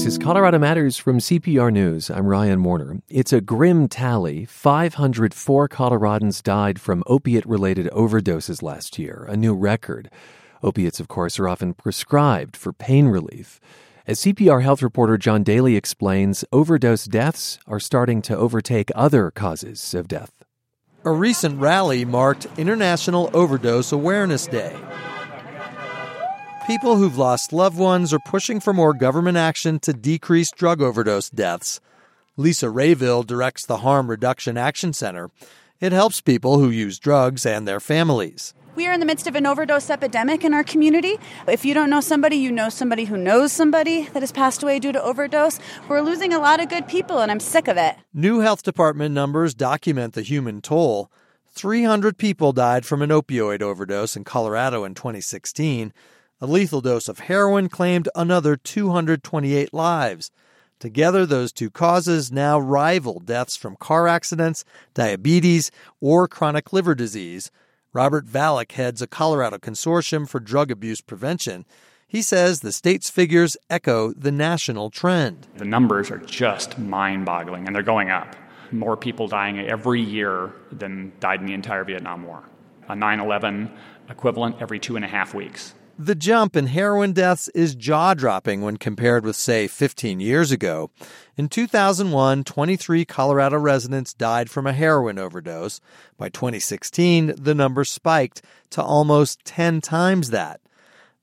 This is Colorado Matters from CPR News. I'm Ryan Warner. It's a grim tally. 504 Coloradans died from opiate related overdoses last year, a new record. Opiates, of course, are often prescribed for pain relief. As CPR health reporter John Daley explains, overdose deaths are starting to overtake other causes of death. A recent rally marked International Overdose Awareness Day. People who've lost loved ones are pushing for more government action to decrease drug overdose deaths. Lisa Raville directs the Harm Reduction Action Center. It helps people who use drugs and their families. We are in the midst of an overdose epidemic in our community. If you don't know somebody, you know somebody who knows somebody that has passed away due to overdose. We're losing a lot of good people, and I'm sick of it. New health department numbers document the human toll. 300 people died from an opioid overdose in Colorado in 2016. A lethal dose of heroin claimed another 228 lives. Together, those two causes now rival deaths from car accidents, diabetes, or chronic liver disease. Robert Valuck heads a Colorado consortium for drug abuse prevention. He says the state's figures echo the national trend. The numbers are just mind boggling, and they're going up. More people dying every year than died in the entire Vietnam War. A 9 11 equivalent every two and a half weeks. The jump in heroin deaths is jaw dropping when compared with, say, 15 years ago. In 2001, 23 Colorado residents died from a heroin overdose. By 2016, the number spiked to almost 10 times that.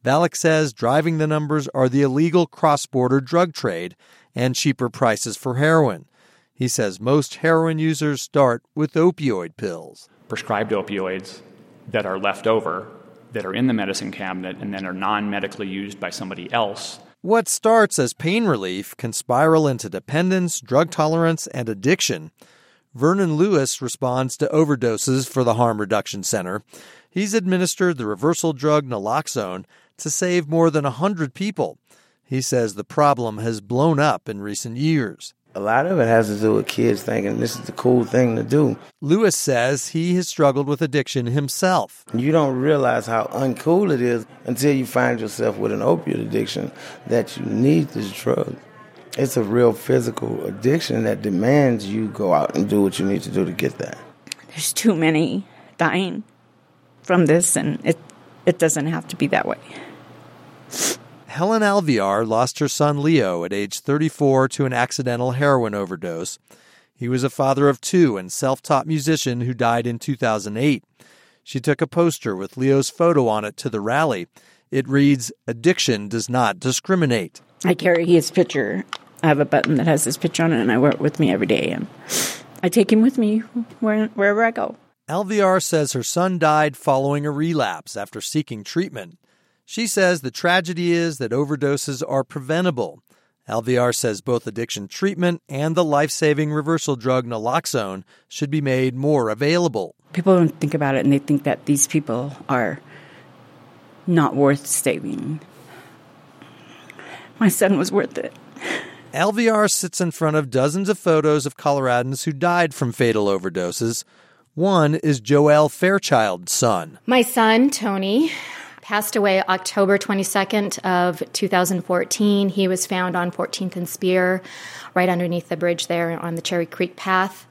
Valuck says driving the numbers are the illegal cross border drug trade and cheaper prices for heroin. He says most heroin users start with opioid pills. Prescribed opioids that are left over that are in the medicine cabinet and then are non medically used by somebody else. What starts as pain relief can spiral into dependence, drug tolerance, and addiction. Vernon Lewis responds to overdoses for the Harm Reduction Center. He's administered the reversal drug naloxone to save more than 100 people. He says the problem has blown up in recent years. A lot of it has to do with kids thinking this is the cool thing to do. Lewis says he has struggled with addiction himself. You don't realize how uncool it is until you find yourself with an opiate addiction that you need this drug. It's a real physical addiction that demands you go out and do what you need to do to get that. There's too many dying from this, and it, it doesn't have to be that way. Helen Alvear lost her son Leo at age 34 to an accidental heroin overdose. He was a father of two and self taught musician who died in 2008. She took a poster with Leo's photo on it to the rally. It reads, Addiction does not discriminate. I carry his picture. I have a button that has his picture on it, and I wear it with me every day. And I take him with me wherever I go. Alvear says her son died following a relapse after seeking treatment. She says the tragedy is that overdoses are preventable. Alvear says both addiction treatment and the life saving reversal drug naloxone should be made more available. People don't think about it and they think that these people are not worth saving. My son was worth it. Alvear sits in front of dozens of photos of Coloradans who died from fatal overdoses. One is Joel Fairchild's son. My son, Tony, passed away October 22nd of 2014. He was found on 14th and Speer, right underneath the bridge there on the Cherry Creek path.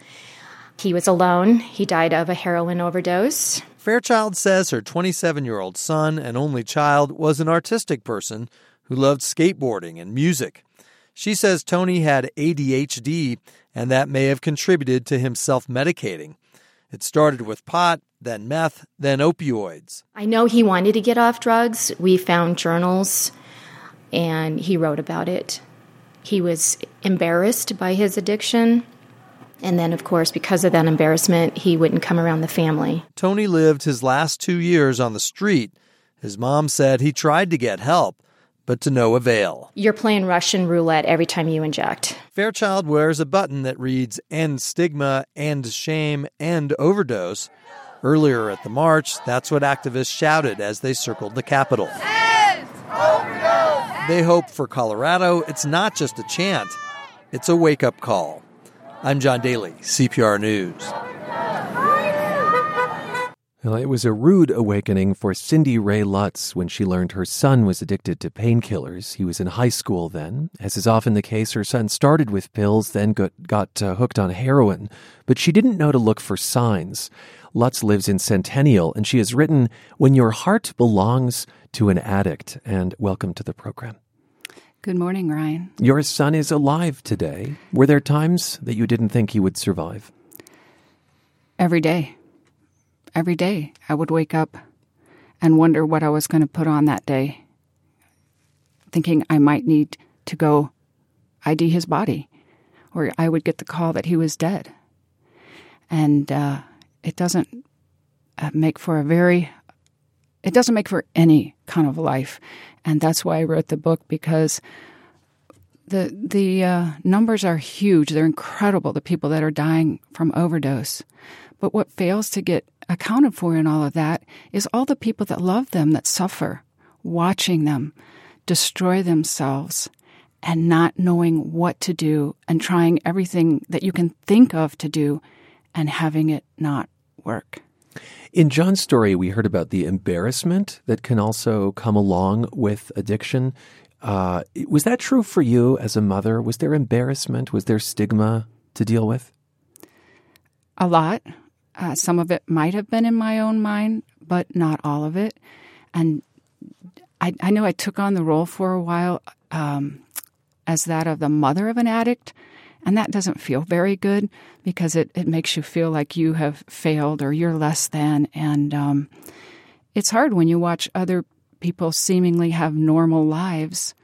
He was alone. He died of a heroin overdose. Fairchild says her 27 year old son and only child was an artistic person who loved skateboarding and music. She says Tony had ADHD and that may have contributed to him self medicating. It started with pot, then meth, then opioids. I know he wanted to get off drugs. We found journals and he wrote about it. He was embarrassed by his addiction. And then, of course, because of that embarrassment, he wouldn't come around the family. Tony lived his last two years on the street. His mom said he tried to get help, but to no avail. You're playing Russian roulette every time you inject. Fairchild wears a button that reads End Stigma, End Shame, End Overdose. Earlier at the march, that's what activists shouted as they circled the Capitol. End overdose! They hope for Colorado it's not just a chant, it's a wake up call. I'm John Daley, CPR News. Well, it was a rude awakening for Cindy Ray Lutz when she learned her son was addicted to painkillers. He was in high school then. As is often the case, her son started with pills, then got, got uh, hooked on heroin, but she didn't know to look for signs. Lutz lives in Centennial, and she has written, When Your Heart Belongs to an Addict. And welcome to the program. Good morning, Ryan. Your son is alive today. Were there times that you didn't think he would survive? Every day every day I would wake up and wonder what I was going to put on that day, thinking I might need to go ID his body, or I would get the call that he was dead. And uh, it doesn't uh, make for a very, it doesn't make for any kind of life. And that's why I wrote the book because the the uh, numbers are huge. They're incredible. The people that are dying from overdose, but what fails to get accounted for in all of that is all the people that love them that suffer, watching them destroy themselves and not knowing what to do and trying everything that you can think of to do and having it not work. In John's story, we heard about the embarrassment that can also come along with addiction. Uh, was that true for you as a mother? Was there embarrassment? Was there stigma to deal with? A lot. Uh, some of it might have been in my own mind, but not all of it. And I, I know I took on the role for a while um, as that of the mother of an addict. And that doesn't feel very good because it, it makes you feel like you have failed or you're less than. And um, it's hard when you watch other people seemingly have normal lives,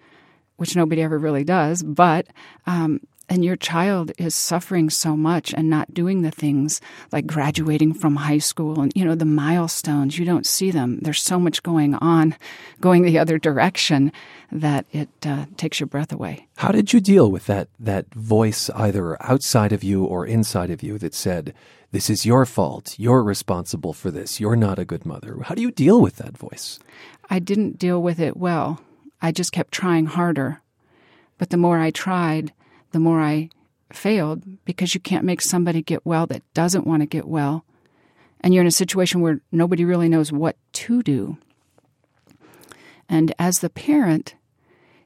which nobody ever really does. But um, and your child is suffering so much and not doing the things like graduating from high school and you know the milestones you don't see them. There's so much going on going the other direction that it uh, takes your breath away. How did you deal with that that voice either outside of you or inside of you that said this is your fault. You're responsible for this. You're not a good mother how do you deal with that voice? I didn't deal with it well. I just kept trying harder. But the more i tried the more I failed because you can't make somebody get well that doesn't want to get well. And you're in a situation where nobody really knows what to do. And as the parent,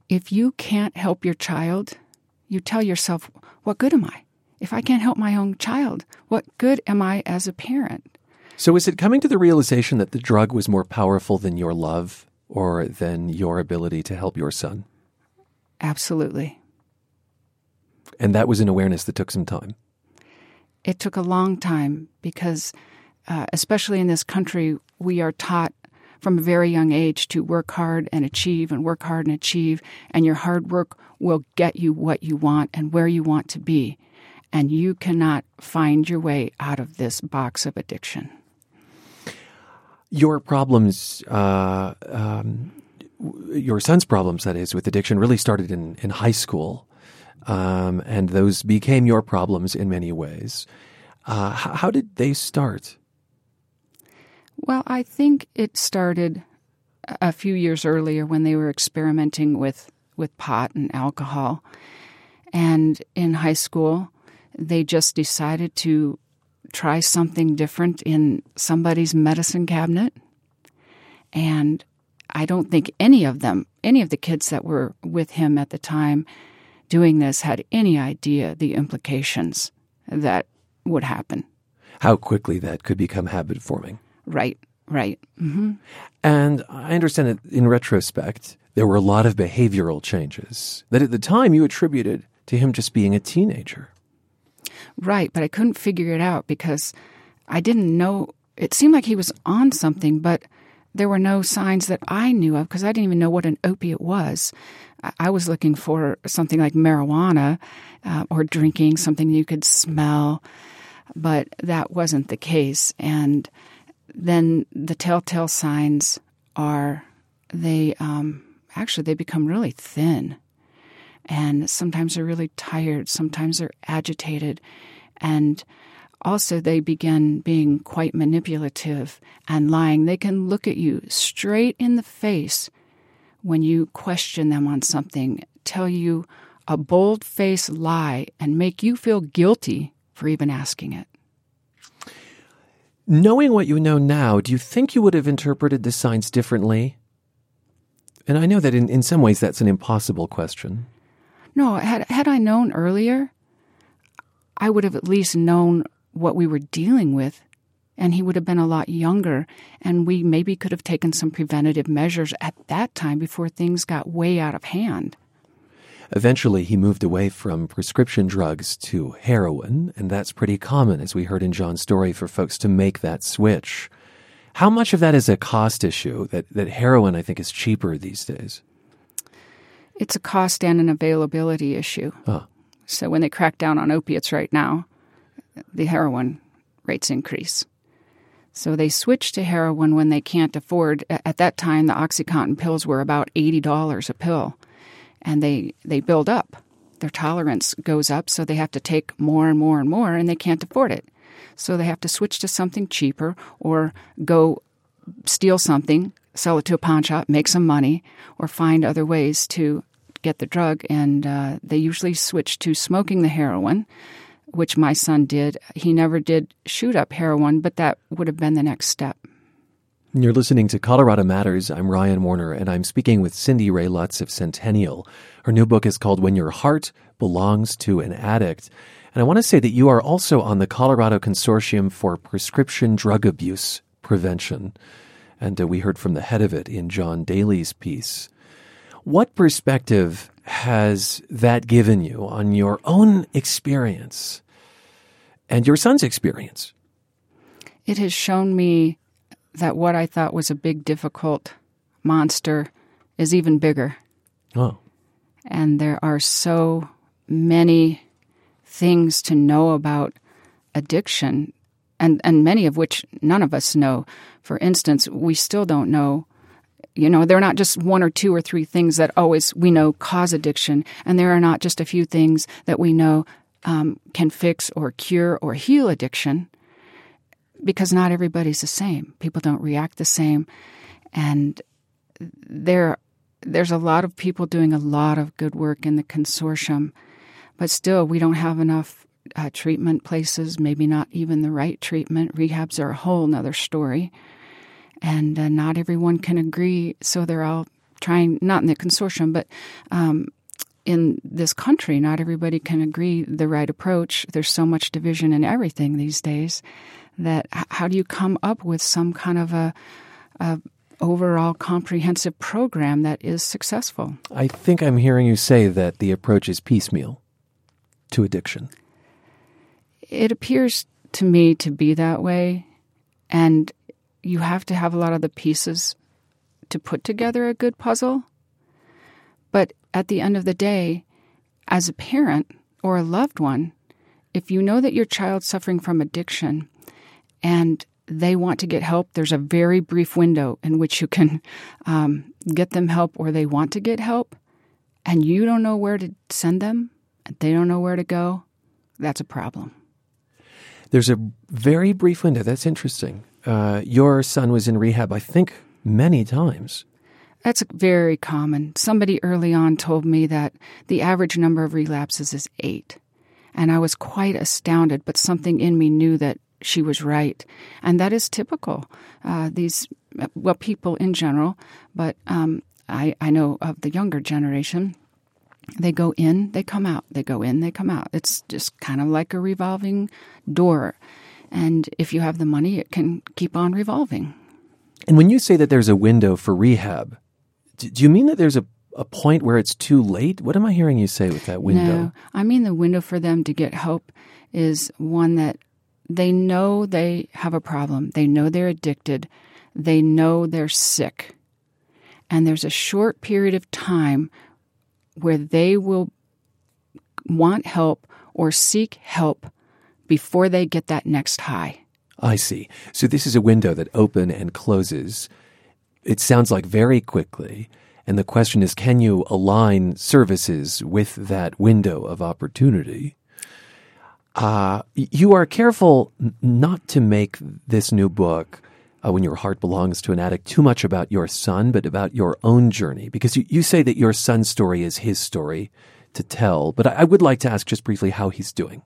if you can't help your child, you tell yourself, What good am I? If I can't help my own child, what good am I as a parent? So, is it coming to the realization that the drug was more powerful than your love or than your ability to help your son? Absolutely. And that was an awareness that took some time. It took a long time because, uh, especially in this country, we are taught from a very young age to work hard and achieve and work hard and achieve, and your hard work will get you what you want and where you want to be. And you cannot find your way out of this box of addiction. Your problems, uh, um, your son's problems, that is, with addiction, really started in, in high school um, and those became your problems in many ways. Uh, how, how did they start? Well, I think it started a few years earlier when they were experimenting with, with pot and alcohol. And in high school, they just decided to try something different in somebody's medicine cabinet. And I don't think any of them, any of the kids that were with him at the time, doing this had any idea the implications that would happen. How quickly that could become habit forming. Right, right. Mm-hmm. And I understand that in retrospect, there were a lot of behavioral changes that at the time you attributed to him just being a teenager. Right, but I couldn't figure it out because I didn't know. It seemed like he was on something, but there were no signs that I knew of because I didn't even know what an opiate was. I was looking for something like marijuana uh, or drinking something you could smell, but that wasn't the case. And then the telltale signs are they um, actually they become really thin, and sometimes they're really tired. Sometimes they're agitated, and also they begin being quite manipulative and lying. They can look at you straight in the face when you question them on something, tell you a bold faced lie and make you feel guilty for even asking it. Knowing what you know now, do you think you would have interpreted the signs differently? And I know that in, in some ways that's an impossible question. No, had had I known earlier, I would have at least known what we were dealing with, and he would have been a lot younger, and we maybe could have taken some preventative measures at that time before things got way out of hand. Eventually, he moved away from prescription drugs to heroin, and that's pretty common, as we heard in John's story, for folks to make that switch. How much of that is a cost issue? That, that heroin, I think, is cheaper these days. It's a cost and an availability issue. Oh. So when they crack down on opiates right now, the heroin rates increase. So they switch to heroin when they can't afford. At that time, the OxyContin pills were about eighty dollars a pill, and they they build up. Their tolerance goes up, so they have to take more and more and more, and they can't afford it. So they have to switch to something cheaper or go steal something, sell it to a pawn shop, make some money, or find other ways to get the drug. And uh, they usually switch to smoking the heroin, which my son did. He never did shoot up heroin, but that would have been the next step. You're listening to Colorado Matters. I'm Ryan Warner, and I'm speaking with Cindy Ray Lutz of Centennial. Her new book is called When Your Heart Belongs to an Addict. And I want to say that you are also on the Colorado Consortium for Prescription Drug Abuse Prevention. And uh, we heard from the head of it in John Daley's piece. What perspective has that given you on your own experience and your son's experience? It has shown me that what I thought was a big, difficult monster is even bigger. Oh. And there are so many things to know about addiction, and, and many of which none of us know. For instance, we still don't know. You know, there are not just one or two or three things that always we know cause addiction, and there are not just a few things that we know um, can fix or cure or heal addiction because not everybody's the same. People don't react the same. And there, there's a lot of people doing a lot of good work in the consortium, but still, we don't have enough uh, treatment places, maybe not even the right treatment. Rehabs are a whole nother story. And uh, not everyone can agree, so they're all trying, not in the consortium, but um, in this country, not everybody can agree the right approach. There's so much division in everything these days that how do you come up with some kind of a, a overall comprehensive program that is successful? I think I'm hearing you say that the approach is piecemeal to addiction. It appears to me to be that way, and you have to have a lot of the pieces to put together a good puzzle. But at the end of the day, as a parent or a loved one, if you know that your child's suffering from addiction and they want to get help, there's a very brief window in which you can um, get them help or they want to get help, and you don't know where to send them, and they don't know where to go, that's a problem. There's a very brief window. That's interesting. Uh, your son was in rehab, I think, many times. That's very common. Somebody early on told me that the average number of relapses is eight. And I was quite astounded, but something in me knew that she was right. And that is typical. Uh, these, well, people in general, but um, I, I know of the younger generation, they go in, they come out. They go in, they come out. It's just kind of like a revolving door. And if you have the money, it can keep on revolving. And when you say that there's a window for rehab, do you mean that there's a, a point where it's too late? What am I hearing you say with that window? No, I mean the window for them to get help is one that they know they have a problem, they know they're addicted, they know they're sick. And there's a short period of time where they will want help or seek help before they get that next high. I see. So this is a window that open and closes. It sounds like very quickly. And the question is, can you align services with that window of opportunity? Uh, you are careful not to make this new book, uh, When Your Heart Belongs to an Addict, too much about your son, but about your own journey. Because you, you say that your son's story is his story to tell. But I, I would like to ask just briefly how he's doing.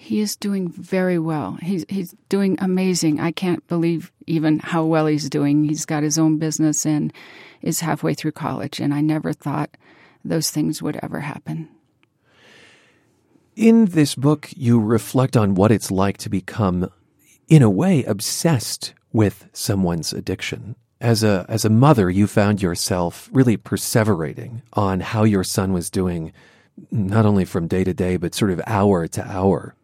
He is doing very well. He's he's doing amazing. I can't believe even how well he's doing. He's got his own business and is halfway through college, and I never thought those things would ever happen. In this book, you reflect on what it's like to become, in a way, obsessed with someone's addiction. As a as a mother, you found yourself really perseverating on how your son was doing, not only from day to day, but sort of hour to hour.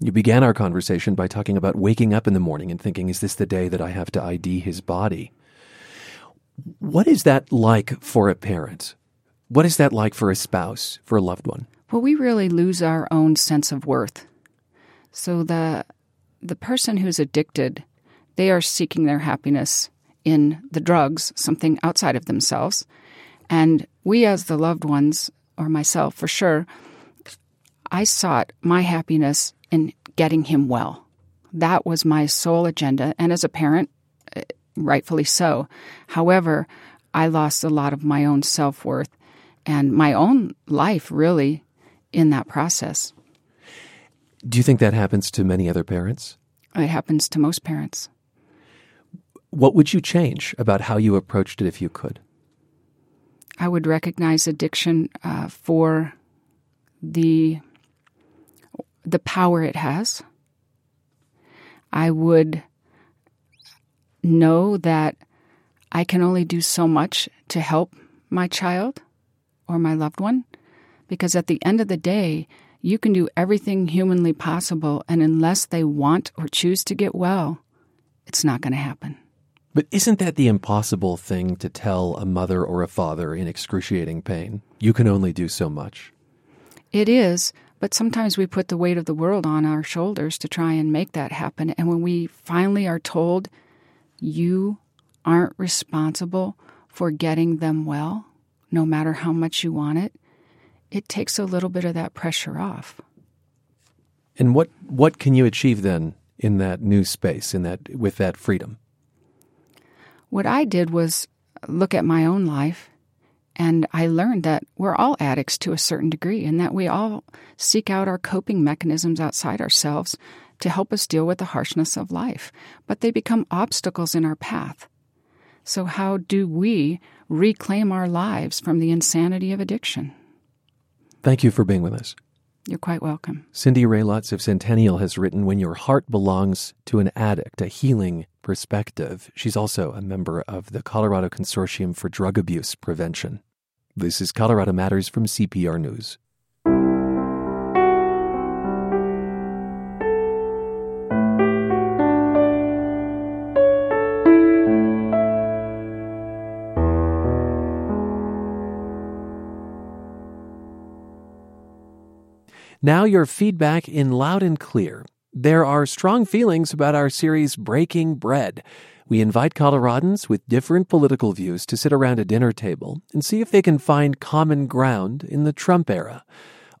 You began our conversation by talking about waking up in the morning and thinking, is this the day that I have to ID his body? What is that like for a parent? What is that like for a spouse, for a loved one? Well, we really lose our own sense of worth. So the the person who's addicted, they are seeking their happiness in the drugs, something outside of themselves. And we as the loved ones, or myself for sure, I sought my happiness in getting him well. That was my sole agenda. And as a parent, eh, rightfully so. However, I lost a lot of my own self worth and my own life, really, in that process. Do you think that happens to many other parents? It happens to most parents. What would you change about how you approached it if you could? I would recognize addiction uh, for the the power it has. I would know that I can only do so much to help my child or my loved one because at the end of the day, you can do everything humanly possible, and unless they want or choose to get well, it's not going to happen. But isn't that the impossible thing to tell a mother or a father in excruciating pain? You can only do so much. It is, but sometimes we put the weight of the world on our shoulders to try and make that happen. And when we finally are told, you aren't responsible for getting them well, no matter how much you want it, it takes a little bit of that pressure off. And what, what can you achieve then in that new space, in that with that freedom? What I did was look at my own life and I learned that we're all addicts to a certain degree and that we all seek out our coping mechanisms outside ourselves to help us deal with the harshness of life, but they become obstacles in our path. So, how do we reclaim our lives from the insanity of addiction? Thank you for being with us. You're quite welcome. Cindy Ray Lutz of Centennial has written When Your Heart Belongs to an Addict, a healing perspective. She's also a member of the Colorado Consortium for Drug Abuse Prevention. This is Colorado Matters from CPR News. Now, your feedback in loud and clear. There are strong feelings about our series Breaking Bread. We invite Coloradans with different political views to sit around a dinner table and see if they can find common ground in the Trump era.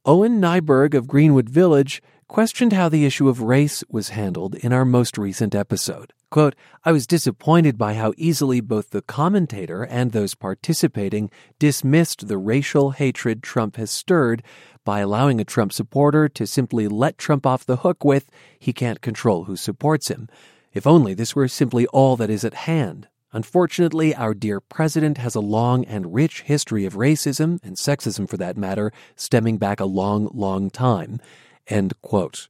Owen Nyberg of Greenwood Village questioned how the issue of race was handled in our most recent episode. Quote, I was disappointed by how easily both the commentator and those participating dismissed the racial hatred Trump has stirred by allowing a Trump supporter to simply let Trump off the hook with, he can't control who supports him. If only this were simply all that is at hand. Unfortunately, our dear president has a long and rich history of racism, and sexism for that matter, stemming back a long, long time. End quote.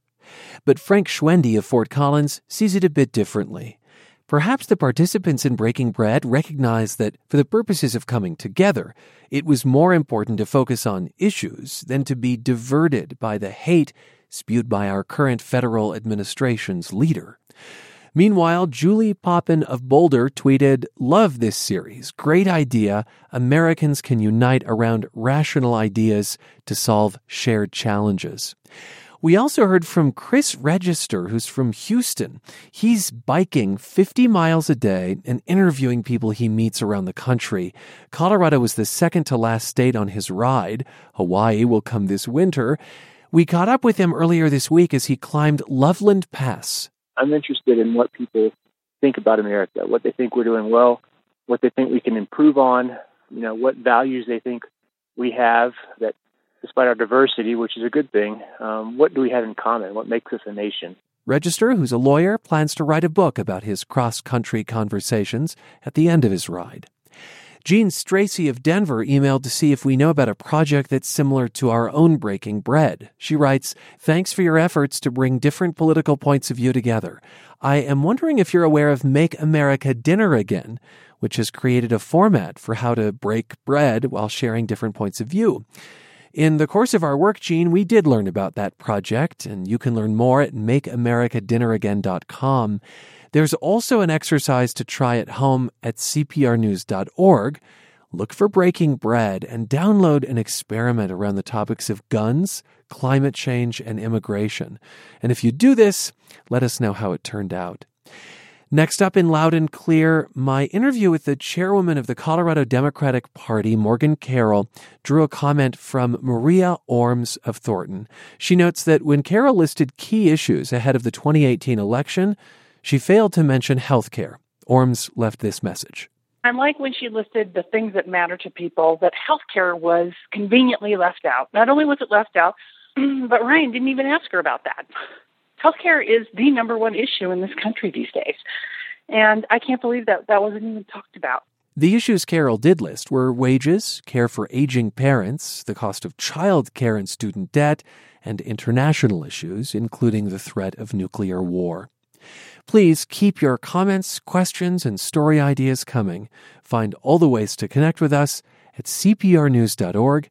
But Frank Schwendy of Fort Collins sees it a bit differently. Perhaps the participants in Breaking Bread recognize that, for the purposes of coming together, it was more important to focus on issues than to be diverted by the hate spewed by our current federal administration's leader. Meanwhile, Julie Poppin of Boulder tweeted, Love this series. Great idea. Americans can unite around rational ideas to solve shared challenges. We also heard from Chris Register, who's from Houston. He's biking 50 miles a day and interviewing people he meets around the country. Colorado was the second to last state on his ride. Hawaii will come this winter. We caught up with him earlier this week as he climbed Loveland Pass. I'm interested in what people think about America, what they think we're doing well, what they think we can improve on, you know, what values they think we have that despite our diversity, which is a good thing, um, what do we have in common? What makes us a nation? Register, who's a lawyer, plans to write a book about his cross country conversations at the end of his ride. Jean Stracy of Denver emailed to see if we know about a project that's similar to our own Breaking Bread. She writes, Thanks for your efforts to bring different political points of view together. I am wondering if you're aware of Make America Dinner Again, which has created a format for how to break bread while sharing different points of view. In the course of our work, Jean, we did learn about that project, and you can learn more at makeamericadinneragain.com. There's also an exercise to try at home at cprnews.org. Look for Breaking Bread and download an experiment around the topics of guns, climate change, and immigration. And if you do this, let us know how it turned out. Next up in Loud and Clear, my interview with the chairwoman of the Colorado Democratic Party, Morgan Carroll, drew a comment from Maria Orms of Thornton. She notes that when Carroll listed key issues ahead of the 2018 election, she failed to mention health care. Orms left this message. I like when she listed the things that matter to people, that health care was conveniently left out. Not only was it left out, but Ryan didn't even ask her about that healthcare is the number one issue in this country these days. And I can't believe that that wasn't even talked about. The issues Carroll did list were wages, care for aging parents, the cost of child care and student debt, and international issues, including the threat of nuclear war. Please keep your comments, questions, and story ideas coming. Find all the ways to connect with us at cprnews.org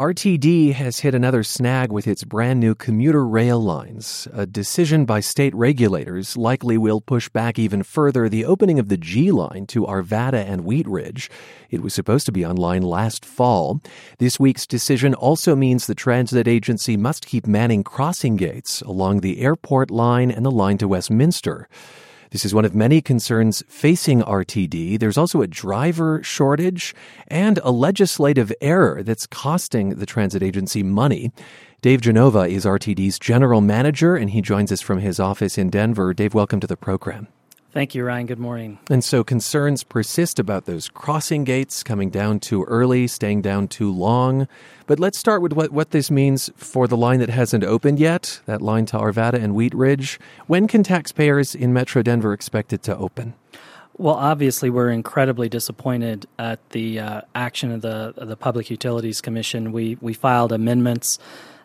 RTD has hit another snag with its brand new commuter rail lines. A decision by state regulators likely will push back even further the opening of the G line to Arvada and Wheat Ridge. It was supposed to be online last fall. This week's decision also means the transit agency must keep manning crossing gates along the airport line and the line to Westminster. This is one of many concerns facing RTD. There's also a driver shortage and a legislative error that's costing the transit agency money. Dave Genova is RTD's general manager, and he joins us from his office in Denver. Dave, welcome to the program. Thank you, Ryan. Good morning. And so concerns persist about those crossing gates coming down too early, staying down too long. But let's start with what, what this means for the line that hasn't opened yet, that line to Arvada and Wheat Ridge. When can taxpayers in Metro Denver expect it to open? Well, obviously, we're incredibly disappointed at the uh, action of the of the Public Utilities Commission. We we filed amendments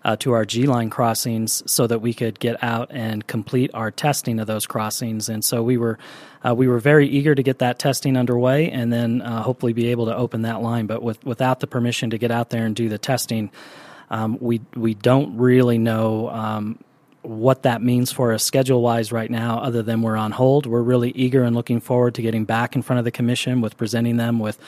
uh, to our G line crossings so that we could get out and complete our testing of those crossings. And so we were uh, we were very eager to get that testing underway and then uh, hopefully be able to open that line. But with, without the permission to get out there and do the testing, um, we we don't really know. Um, what that means for us schedule wise right now, other than we're on hold. We're really eager and looking forward to getting back in front of the commission with presenting them with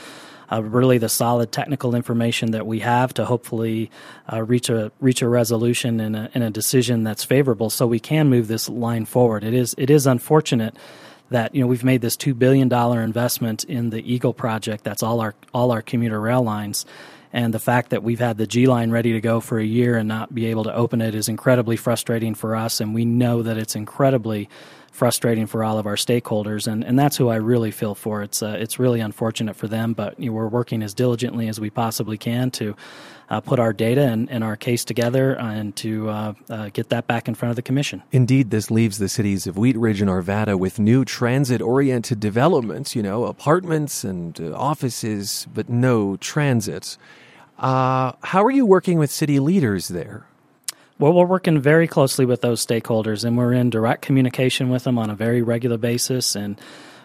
uh, really the solid technical information that we have to hopefully uh, reach a reach a resolution and a, and a decision that's favorable, so we can move this line forward. It is it is unfortunate that you know we've made this two billion dollar investment in the Eagle project. That's all our all our commuter rail lines. And the fact that we've had the G line ready to go for a year and not be able to open it is incredibly frustrating for us. And we know that it's incredibly frustrating for all of our stakeholders, and, and that's who I really feel for. It's uh, it's really unfortunate for them, but you know, we're working as diligently as we possibly can to uh, put our data and, and, our case together and to uh, uh, get that back in front of the commission. Indeed, this leaves the cities of Wheat Ridge and Arvada with new transit-oriented developments. You know, apartments and uh, offices, but no transit. Uh, how are you working with city leaders there? Well, we're working very closely with those stakeholders, and we're in direct communication with them on a very regular basis. And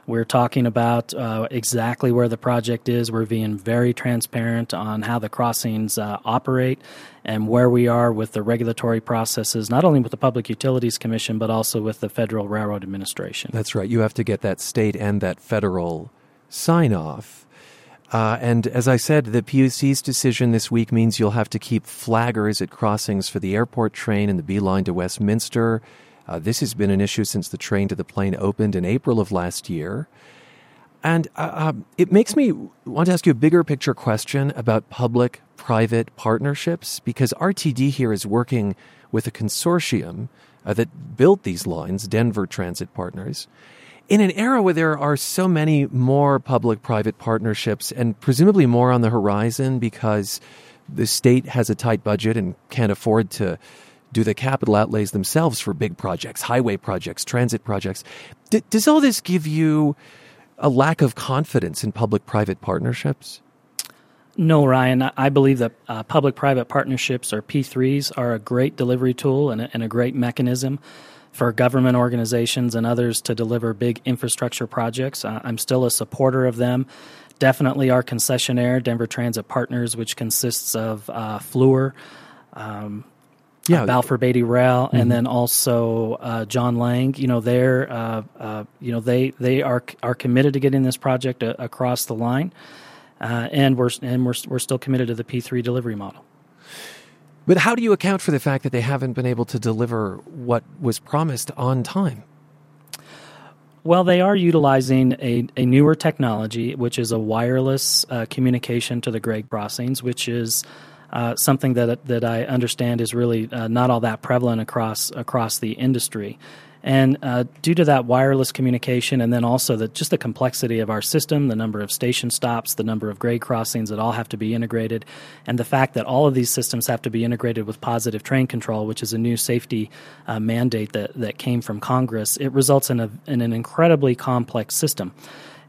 we're talking about uh, exactly where the project is. We're being very transparent on how the crossings uh, operate and where we are with the regulatory processes, not only with the Public Utilities Commission, but also with the Federal Railroad Administration. That's right. You have to get that state and that federal sign off. Uh, and as I said, the PUC's decision this week means you'll have to keep flaggers at crossings for the airport train and the B line to Westminster. Uh, this has been an issue since the train to the plane opened in April of last year. And uh, uh, it makes me want to ask you a bigger picture question about public private partnerships because RTD here is working with a consortium uh, that built these lines, Denver Transit Partners. In an era where there are so many more public private partnerships and presumably more on the horizon because the state has a tight budget and can't afford to do the capital outlays themselves for big projects, highway projects, transit projects. D- does all this give you a lack of confidence in public private partnerships? No, Ryan. I believe that uh, public private partnerships or P3s are a great delivery tool and a, and a great mechanism for government organizations and others to deliver big infrastructure projects. Uh, I'm still a supporter of them. Definitely our concessionaire, Denver Transit Partners, which consists of uh, Fluor, um, yeah, uh, Balfour Beatty Rail, mm-hmm. and then also uh, John Laing. You know, they're uh, uh, you know they they are are committed to getting this project a, across the line, uh, and we're and we're we're still committed to the P three delivery model. But how do you account for the fact that they haven't been able to deliver what was promised on time? Well, they are utilizing a, a newer technology, which is a wireless uh, communication to the grade crossings, which is uh, something that that I understand is really uh, not all that prevalent across across the industry. And uh, due to that wireless communication, and then also the, just the complexity of our system, the number of station stops, the number of grade crossings that all have to be integrated, and the fact that all of these systems have to be integrated with positive train control, which is a new safety uh, mandate that, that came from Congress, it results in, a, in an incredibly complex system.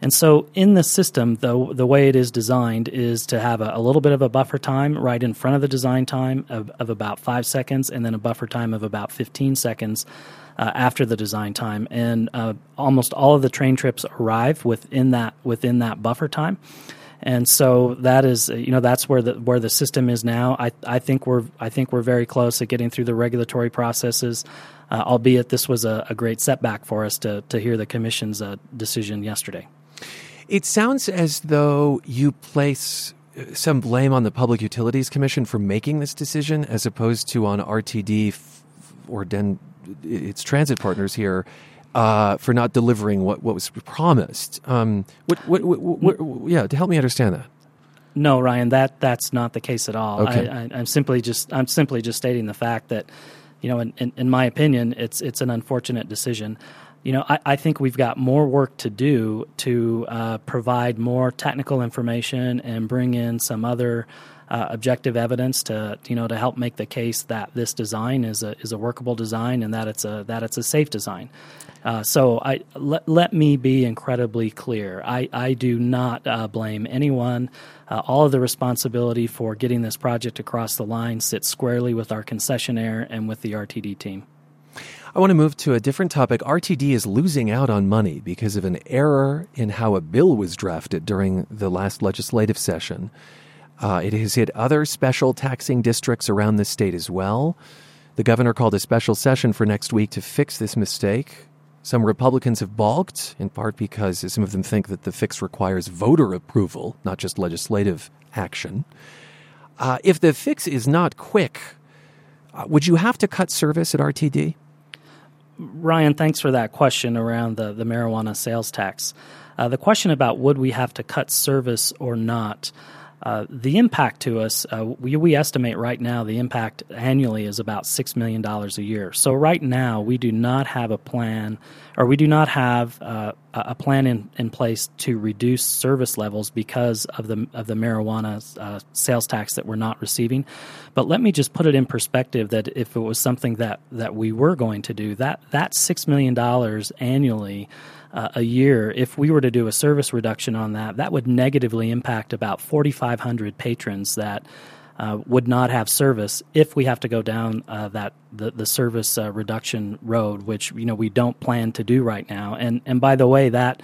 And so, in the system, the the way it is designed is to have a, a, little bit of a buffer time right in front of the design time of, of about five seconds, and then a buffer time of about 15 seconds uh, after the design time. And uh, almost all of the train trips arrive within that within that buffer time. And so that is, you know, that's where the where the system is now. I, I think we're I think we're very close at getting through the regulatory processes, uh, albeit this was a, a, great setback for us to to hear the commission's uh, decision yesterday. It sounds as though you place uh, some blame on the Public Utilities Commission for making this decision as opposed to on RTD f- or Den- its transit partners here uh, for not delivering what, what was promised. Um, what, what, what, yeah, to help me understand that. No, Ryan, that that's not the case at all. Okay. I, am simply just I'm simply just stating the fact that, you know, in, in, in my opinion, it's it's an unfortunate decision you know, I, I, think we've got more work to do to uh, provide more technical information and bring in some other uh, objective evidence to you know to help make the case that this design is a is a workable design and that it's a that it's a safe design. Uh, so I let, let me be incredibly clear. I, I do not uh, blame anyone. Uh, all of the responsibility for getting this project across the line sits squarely with our concessionaire and with the RTD team. I want to move to a different topic. RTD is losing out on money because of an error in how a bill was drafted during the last legislative session. Uh, it has hit other special taxing districts around the state as well. The governor called a special session for next week to fix this mistake. Some Republicans have balked, in part because some of them think that the fix requires voter approval, not just legislative action. Uh, if the fix is not quick, uh, would you have to cut service at RTD? Ryan, thanks for that question around the, the marijuana sales tax. Uh, the question about would we have to cut service or not uh, the impact to us, uh, we, we estimate right now the impact annually is about $6 million a year. So, right now, we do not have a plan, or we do not have uh, a plan in, in place to reduce service levels because of the, of the marijuana uh, sales tax that we're not receiving. But let me just put it in perspective that if it was something that, that we were going to do, that, that $6 million annually uh, a year, if we were to do a service reduction on that, that would negatively impact about 4,500 patrons that uh, would not have service if we have to go down uh, that the, the service uh, reduction road, which you know we don't plan to do right now. And and by the way, that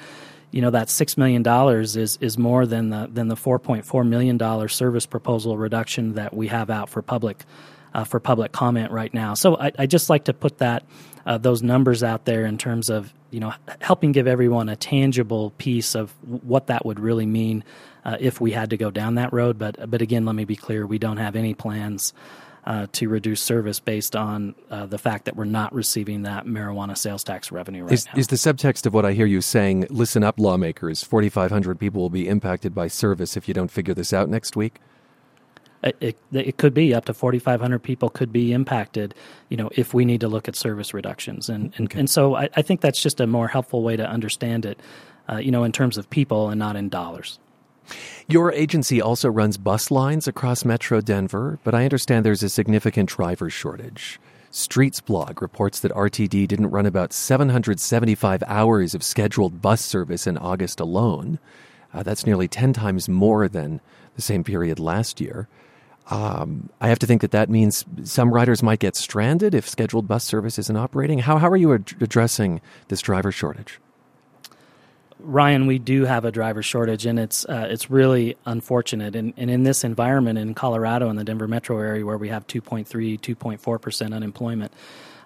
you know that six million dollars is is more than the than the four point four million dollar service proposal reduction that we have out for public uh, for public comment right now. So I, I just like to put that uh, those numbers out there in terms of you know helping give everyone a tangible piece of what that would really mean uh, if we had to go down that road. But but again, let me be clear: we don't have any plans. uh, to reduce service based on uh, the fact that we're not receiving that marijuana sales tax revenue right is, now. Is the subtext of what I hear you saying, listen up, lawmakers, 4,500 people will be impacted by service if you don't figure this out next week? It, it, it, could be up to 4,500 people could be impacted, you know, if we need to look at service reductions. And, and, okay. and so I, I, think that's just a more helpful way to understand it, uh, you know, in terms of people and not in dollars. Your agency also runs bus lines across Metro Denver, but I understand there's a significant driver shortage. Streetsblog reports that RTD didn't run about 775 hours of scheduled bus service in August alone. Uh, that's nearly 10 times more than the same period last year. Um, I have to think that that means some riders might get stranded if scheduled bus service isn't operating. How, how are you ad- addressing this driver shortage? Ryan, we do have a driver shortage, and it's uh, it's really unfortunate. And, and, in this environment in Colorado, in the Denver metro area, where we have 2.3, 2.4 percent unemployment,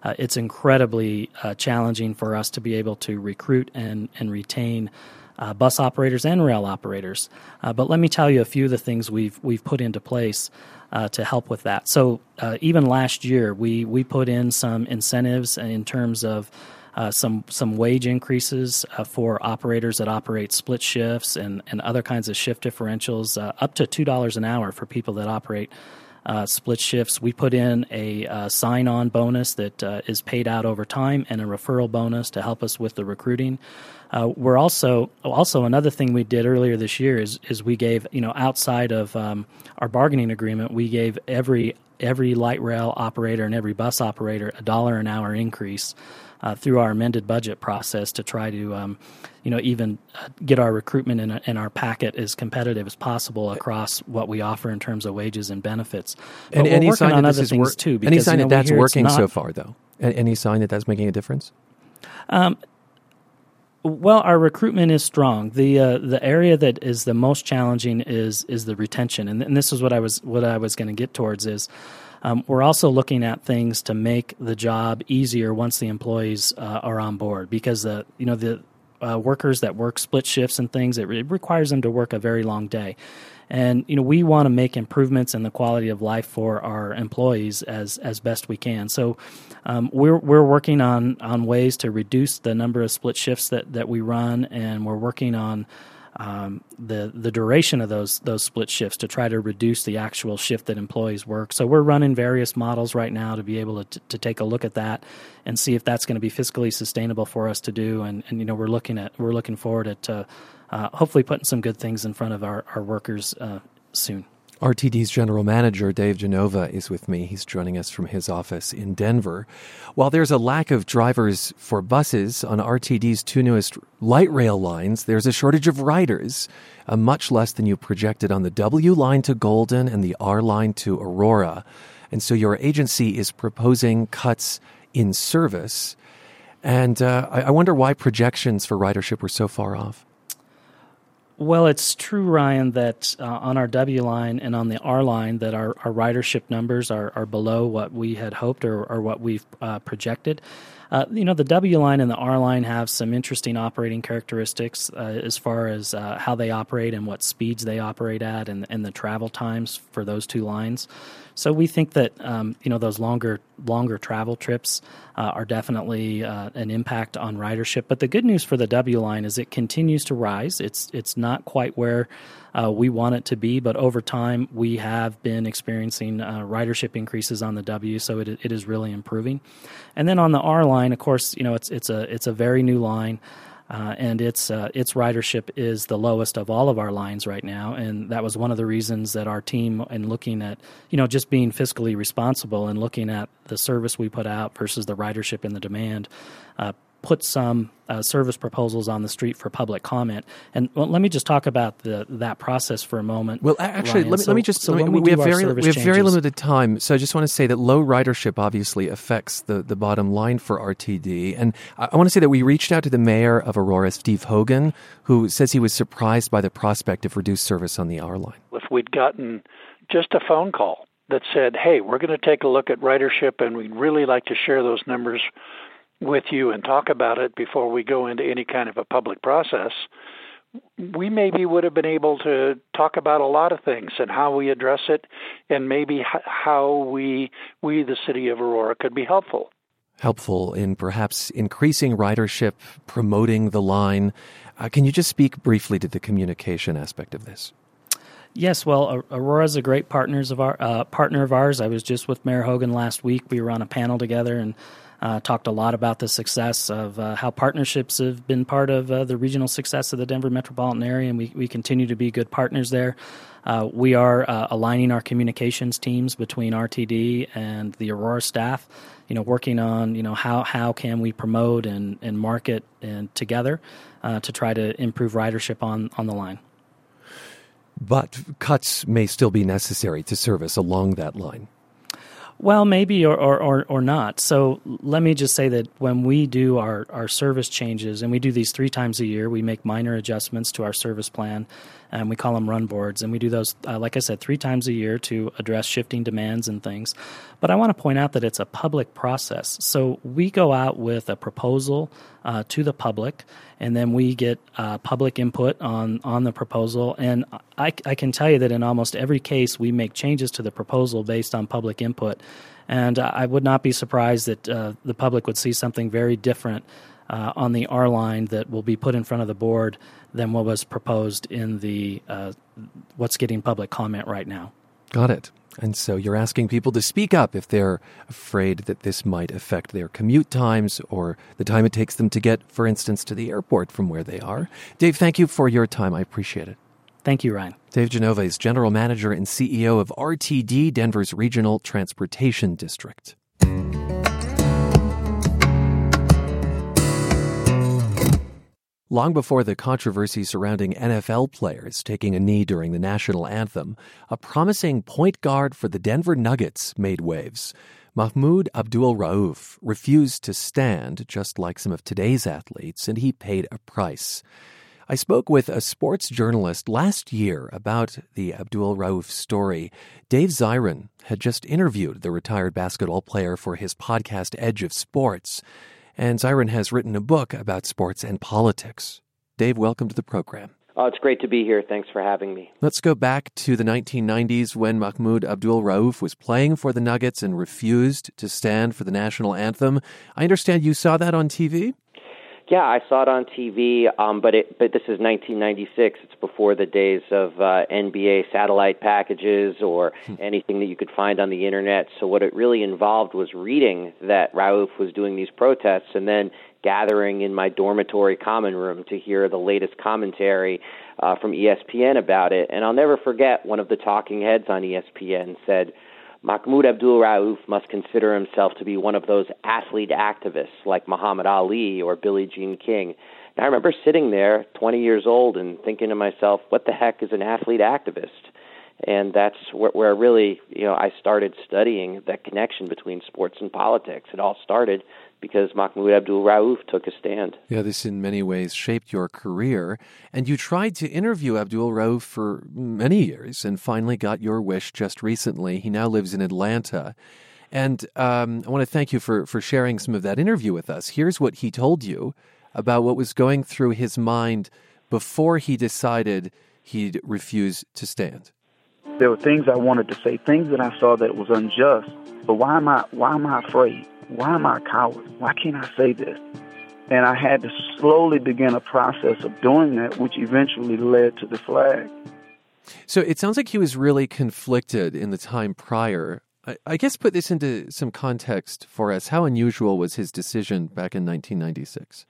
uh, it's incredibly uh, challenging for us to be able to recruit and and retain uh, bus operators and rail operators. Uh, but let me tell you a few of the things we've we've put into place uh, to help with that. So uh, even last year, we we put in some incentives in terms of. Uh, some some wage increases uh, for operators that operate split shifts and, and other kinds of shift differentials, up to two dollars an hour for people that operate uh, split shifts. We put in a uh, sign on bonus that uh, is paid out over time and a referral bonus to help us with the recruiting. Uh, we're also also another thing we did earlier this year is is we gave you know outside of um, our bargaining agreement we gave every every light rail operator and every bus operator a dollar an hour increase uh, through our amended budget process to try to um, you know even uh, get our recruitment in, in, our packet as competitive as possible across what we offer in terms of wages and benefits. But and any sign on that other this is things wor- too. Because, any sign you know, that that's working not, so far, though. Any sign that that's making a difference? Um, well, our recruitment is strong. the uh, The area that is the most challenging is is the retention, and, and this is what I was what I was going to get towards is. Um, we're also looking at things to make the job easier once the employees uh, are on board, because the you know the uh, workers that work split shifts and things it, it requires them to work a very long day, and you know we want to make improvements in the quality of life for our employees as as best we can. So um, we're we're working on on ways to reduce the number of split shifts that that we run, and we're working on um, the the duration of those those split shifts to try to reduce the actual shift that employees work. So we're running various models right now to be able to, to take a look at that and see if that's going to be fiscally sustainable for us to do. And, and you know we're looking at we're looking forward at uh, uh, hopefully putting some good things in front of our our workers uh, soon. RTD's general manager, Dave Genova, is with me. He's joining us from his office in Denver. While there's a lack of drivers for buses on RTD's two newest light rail lines, there's a shortage of riders, uh, much less than you projected on the W line to Golden and the R line to Aurora. And so your agency is proposing cuts in service. And uh, I, I wonder why projections for ridership were so far off. Well, it's true, Ryan, that uh, on our W line and on the R line, that our, our ridership numbers are, are below what we had hoped or, or what we've uh, projected. Uh, you know, the W line and the R line have some interesting operating characteristics uh, as far as uh, how they operate and what speeds they operate at and, and the travel times for those two lines. So we think that um, you know those longer longer travel trips uh, are definitely uh, an impact on ridership. But the good news for the W line is it continues to rise. It's it's not quite where uh, we want it to be, but over time we have been experiencing uh, ridership increases on the W, so it it is really improving. And then on the R line, of course, you know it's it's a it's a very new line. Uh, and its uh, its ridership is the lowest of all of our lines right now, and that was one of the reasons that our team, in looking at you know just being fiscally responsible and looking at the service we put out versus the ridership and the demand, uh, put some uh, service proposals on the street for public comment. And well, let me just talk about the, that process for a moment. Well, actually, let me, so, let me just. So let me, we, we have very we have changes, very limited time, so I just want to say that low ridership obviously affects the the bottom line for RTD. And I, I want to say that we reached out to the mayor of Aurora, Steve Hogan, who says he was surprised by the prospect of reduced service on the R line. If we'd gotten just a phone call that said, "Hey, we're going to take a look at ridership, and we'd really like to share those numbers." With you and talk about it before we go into any kind of a public process, we maybe would have been able to talk about a lot of things and how we address it, and maybe how we we the city of Aurora could be helpful. Helpful in perhaps increasing ridership, promoting the line. Uh, can you just speak briefly to the communication aspect of this? Yes, well, Aurora is a great partners of our uh, partner of ours. I was just with Mayor Hogan last week. We were on a panel together and uh, talked a lot about the success of uh, how partnerships have been part of uh, the regional success of the Denver metropolitan area, and we, we continue to be good partners there. Uh, we are uh, aligning our communications teams between RTD and the Aurora staff. You know, working on you know how how can we promote and, and market and together to try to improve ridership on on the line. But cuts may still be necessary to service along that line. Well, maybe or, or, or, or, not. So let me just say that when we do our, our service changes, and we do these three times a year, we make minor adjustments to our service plan, and we call them run boards. And we do those, uh, like I said, three times a year to address shifting demands and things. But I want to point out that it's a public process. So we go out with a proposal uh, to the public, and then we get uh, public input on, on the proposal. And I, I can tell you that in almost every case, we make changes to the proposal based on public input. And I would not be surprised that uh, the public would see something very different uh, on the R line that will be put in front of the board than what was proposed in the uh, what's getting public comment right now. Got it. And so you're asking people to speak up if they're afraid that this might affect their commute times or the time it takes them to get, for instance, to the airport from where they are. Dave, thank you for your time. I appreciate it. Thank you, Ryan. Dave Genova is General Manager and CEO of RTD, Denver's Regional Transportation District. Long before the controversy surrounding NFL players taking a knee during the national anthem, a promising point guard for the Denver Nuggets made waves. Mahmoud Abdul Rauf refused to stand, just like some of today's athletes, and he paid a price. I spoke with a sports journalist last year about the Abdul Rauf story. Dave Zirin had just interviewed the retired basketball player for his podcast Edge of Sports and Zirin has written a book about sports and politics. Dave, welcome to the program. Oh, it's great to be here. Thanks for having me. Let's go back to the 1990s when Mahmoud Abdul Rauf was playing for the Nuggets and refused to stand for the national anthem. I understand you saw that on TV? Yeah, I saw it on TV, um, but it but this is 1996. It's before the days of uh, NBA satellite packages or hmm. anything that you could find on the internet. So what it really involved was reading that Rauf was doing these protests, and then gathering in my dormitory common room to hear the latest commentary uh, from ESPN about it. And I'll never forget one of the talking heads on ESPN said Mahmoud Abdul Rauf must consider himself to be one of those athlete activists like Muhammad Ali or Billie Jean King. And I remember sitting there, 20 years old, and thinking to myself, what the heck is an athlete activist? And that's where, where really, you know, I started studying that connection between sports and politics. It all started because Mahmoud Abdul Rauf took a stand. Yeah, this in many ways shaped your career. And you tried to interview Abdul Rauf for many years and finally got your wish just recently. He now lives in Atlanta. And um, I want to thank you for, for sharing some of that interview with us. Here's what he told you about what was going through his mind before he decided he'd refuse to stand. There were things I wanted to say, things that I saw that was unjust. But why am I why am I afraid? Why am I a coward? Why can't I say this? And I had to slowly begin a process of doing that, which eventually led to the flag. So it sounds like he was really conflicted in the time prior. I, I guess put this into some context for us. How unusual was his decision back in 1996?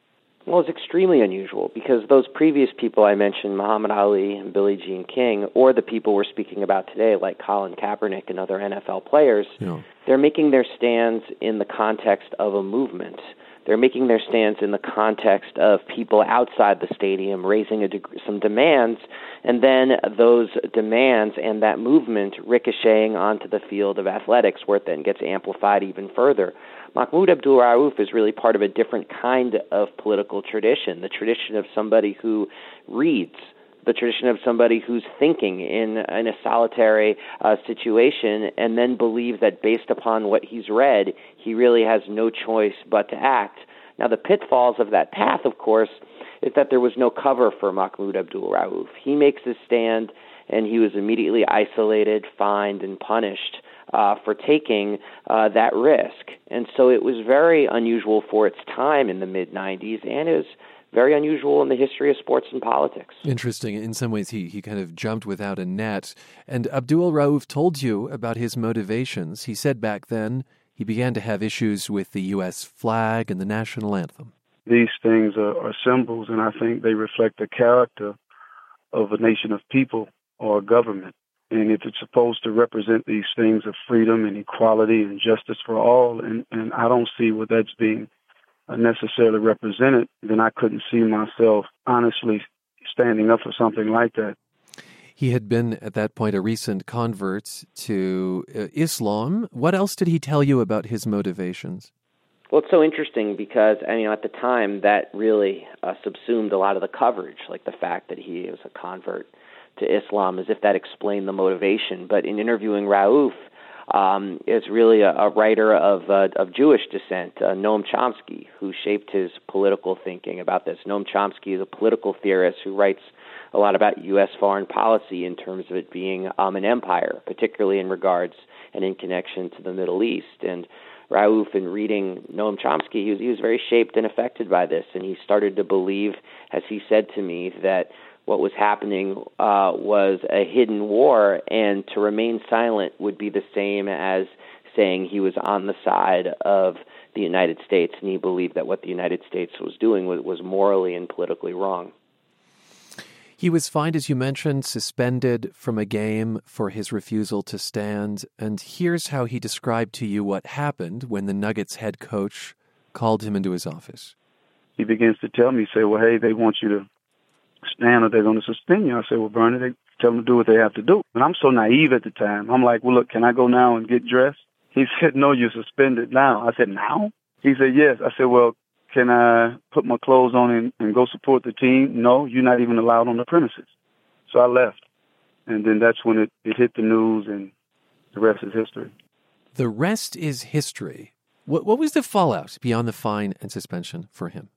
Well, it's extremely unusual because those previous people I mentioned, Muhammad Ali and Billie Jean King, or the people we're speaking about today, like Colin Kaepernick and other NFL players, yeah. they're making their stands in the context of a movement. They're making their stands in the context of people outside the stadium raising a deg- some demands, and then those demands and that movement ricocheting onto the field of athletics, where it then gets amplified even further. Mahmoud Abdul Rauf is really part of a different kind of political tradition, the tradition of somebody who reads, the tradition of somebody who's thinking in in a solitary uh, situation and then believes that based upon what he's read, he really has no choice but to act. Now, the pitfalls of that path, of course, is that there was no cover for Mahmoud Abdul Rauf. He makes his stand, and he was immediately isolated, fined, and punished uh, for taking uh, that risk. And so it was very unusual for its time in the mid 90s, and it was very unusual in the history of sports and politics. Interesting. In some ways, he, he kind of jumped without a net. And Abdul Rauf told you about his motivations. He said back then he began to have issues with the U.S. flag and the national anthem. These things are, are symbols, and I think they reflect the character of a nation of people or a government. And if it's supposed to represent these things of freedom and equality and justice for all, and, and I don't see what that's being necessarily represented, then I couldn't see myself honestly standing up for something like that. He had been at that point a recent convert to uh, Islam. What else did he tell you about his motivations? Well, it's so interesting because I mean, at the time, that really uh, subsumed a lot of the coverage, like the fact that he was a convert to Islam, as if that explained the motivation. But in interviewing Rauf, um, is really a, a writer of uh, of Jewish descent, uh, Noam Chomsky, who shaped his political thinking about this. Noam Chomsky is a political theorist who writes a lot about U.S. foreign policy in terms of it being um, an empire, particularly in regards and in connection to the Middle East. And Rauf, in reading Noam Chomsky, he was, he was very shaped and affected by this, and he started to believe, as he said to me, that what was happening uh, was a hidden war, and to remain silent would be the same as saying he was on the side of the United States, and he believed that what the United States was doing was, was morally and politically wrong. He was fined, as you mentioned, suspended from a game for his refusal to stand. And here's how he described to you what happened when the Nuggets head coach called him into his office. He begins to tell me, say, well, hey, they want you to stand or they're going to suspend you. I said, well, Bernie, they tell them to do what they have to do. And I'm so naive at the time. I'm like, well, look, can I go now and get dressed? He said, no, you're suspended now. I said, now? He said, yes. I said, well, can I put my clothes on and, and go support the team? No, you're not even allowed on the premises. So I left. And then that's when it, it hit the news, and the rest is history. The rest is history. What, what was the fallout beyond the fine and suspension for him?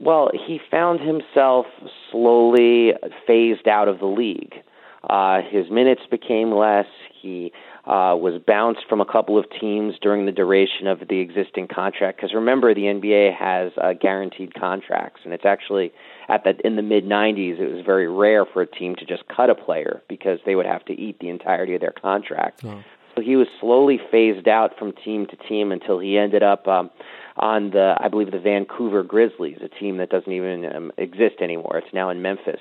Well, he found himself slowly phased out of the league. Uh, his minutes became less. He uh, was bounced from a couple of teams during the duration of the existing contract. Because remember, the NBA has uh, guaranteed contracts, and it's actually at that in the mid '90s, it was very rare for a team to just cut a player because they would have to eat the entirety of their contract. Oh. He was slowly phased out from team to team until he ended up um, on the, I believe, the Vancouver Grizzlies, a team that doesn't even um, exist anymore. It's now in Memphis.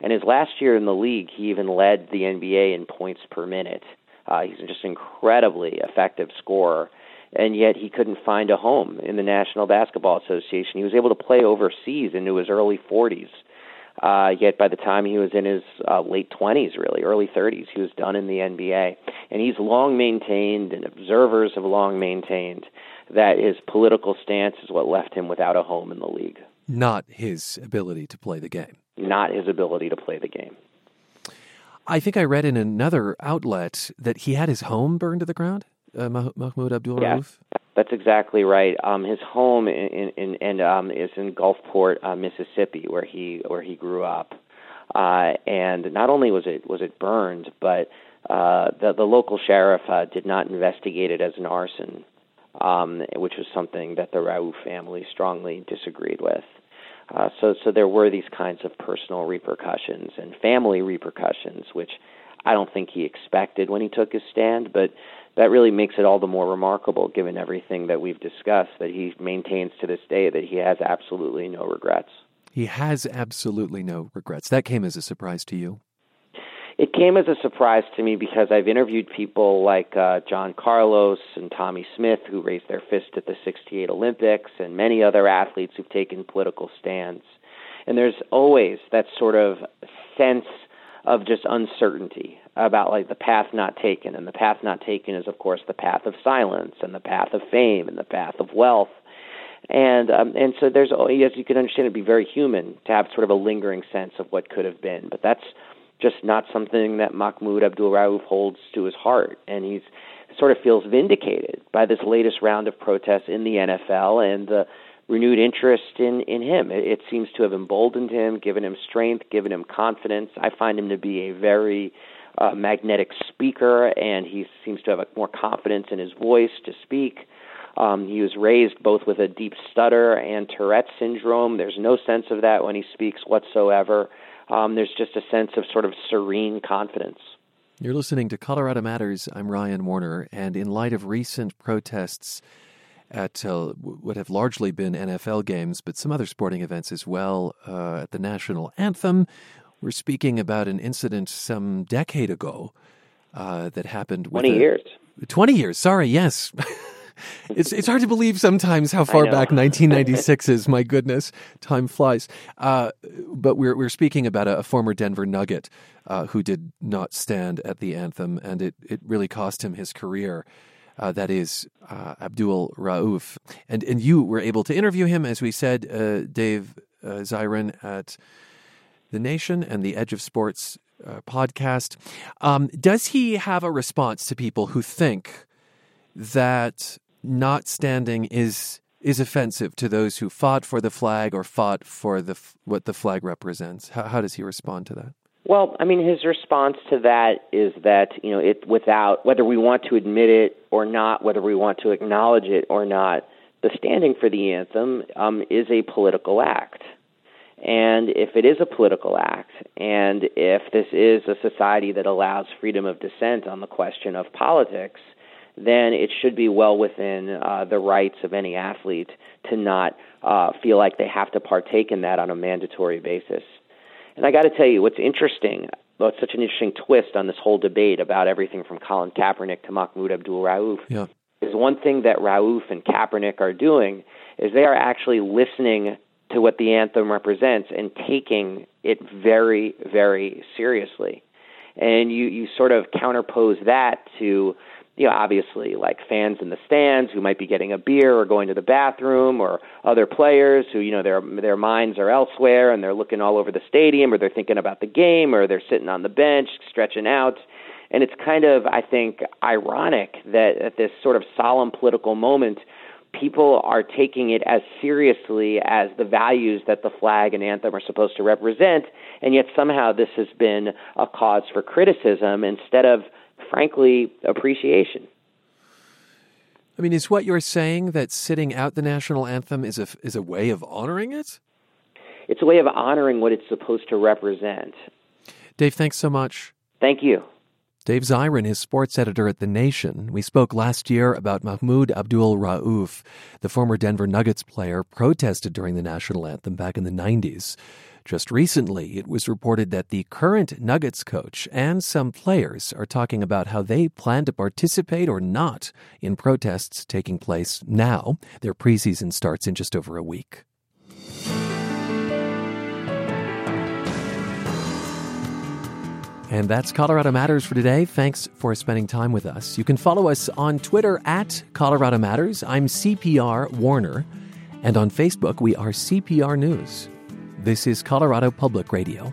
And his last year in the league, he even led the NBA in points per minute. Uh, he's just an incredibly effective scorer, and yet he couldn't find a home in the National Basketball Association. He was able to play overseas into his early 40s. Uh, yet by the time he was in his uh, late 20s, really early 30s, he was done in the NBA. And he's long maintained, and observers have long maintained that his political stance is what left him without a home in the league. Not his ability to play the game. Not his ability to play the game. I think I read in another outlet that he had his home burned to the ground. Uh, Mahmoud Abdul yeah, Rauf. That's exactly right. Um, his home in, in, in um, is in Gulfport, uh, Mississippi, where he where he grew up. Uh, and not only was it was it burned, but uh, the the local sheriff uh, did not investigate it as an arson, um, which was something that the Rauf family strongly disagreed with. Uh, so, so there were these kinds of personal repercussions and family repercussions, which I don't think he expected when he took his stand, but that really makes it all the more remarkable given everything that we've discussed that he maintains to this day that he has absolutely no regrets. He has absolutely no regrets. That came as a surprise to you. It came as a surprise to me because I've interviewed people like uh, John Carlos and Tommie Smith who raised their fist at the 68 Olympics and many other athletes who've taken political stands. And there's always that sort of sense of just uncertainty about like the path not taken. And the path not taken is of course the path of silence and the path of fame and the path of wealth. And um, and so there's as you can understand it'd be very human to have sort of a lingering sense of what could have been. But that's just not something that Mahmoud Abdul Rauf holds to his heart, and he's sort of feels vindicated by this latest round of protests in the NFL and the renewed interest in in him. It, it seems to have emboldened him, given him strength, given him confidence. I find him to be a very uh, magnetic speaker, and he seems to have a, more confidence in his voice to speak. Um, he was raised both with a deep stutter and Tourette syndrome. There's no sense of that when he speaks whatsoever. Um, there's just a sense of sort of serene confidence. You're listening to Colorado Matters. I'm Ryan Warner, and in light of recent protests at uh, what have largely been NFL games, but some other sporting events as well, uh, at the national anthem, we're speaking about an incident some decade ago uh, that happened. Twenty years. Twenty years. Sorry. Yes. it's it's hard to believe sometimes how far back 1996 is. My goodness, time flies. Uh, but we're we're speaking about a, a former Denver Nugget uh, who did not stand at the anthem, and it it really cost him his career. Uh, that is uh, Abdul Rauf, and and you were able to interview him, as we said, uh, Dave uh, Zirin at the Nation and the Edge of Sports podcast. Um, does he have a response to people who think that not standing is is offensive to those who fought for the flag or fought for the what the flag represents. How, how does he respond to that? Well, I mean, his response to that is that you know it without whether we want to admit it or not, whether we want to acknowledge it or not, the standing for the anthem um, is a political act. And if it is a political act, and if this is a society that allows freedom of dissent on the question of politics, then it should be well within uh, the rights of any athlete to not uh, feel like they have to partake in that on a mandatory basis. And I got to tell you, what's interesting, well, it's such an interesting twist on this whole debate about everything from Colin Kaepernick to Mahmoud Abdul Rauf, yeah. is one thing that Rauf and Kaepernick are doing is they are actually listening to what the anthem represents and taking it very, very seriously. And you, you sort of counterpose that to you know, obviously like fans in the stands who might be getting a beer or going to the bathroom or other players who, you know, their their minds are elsewhere and they're looking all over the stadium or they're thinking about the game or they're sitting on the bench stretching out. And it's kind of, I think, ironic that at this sort of solemn political moment, people are taking it as seriously as the values that the flag and anthem are supposed to represent, and yet somehow this has been a cause for criticism instead of frankly, appreciation. I mean, is what you're saying that sitting out the national anthem is a is a way of honoring it? It's a way of honoring what it's supposed to represent. Dave, thanks so much. Thank you. Dave Zirin is sports editor at The Nation. We spoke last year about Mahmoud Abdul Rauf, the former Denver Nuggets player, protested during the national anthem back in the 90s. Just recently, it was reported that the current Nuggets coach and some players are talking about how they plan to participate or not in protests taking place now. Their preseason starts in just over a week. And that's Colorado Matters for today. Thanks for spending time with us. You can follow us on Twitter at Colorado Matters. I'm CPR Warner. And on Facebook, we are CPR News. This is Colorado Public Radio.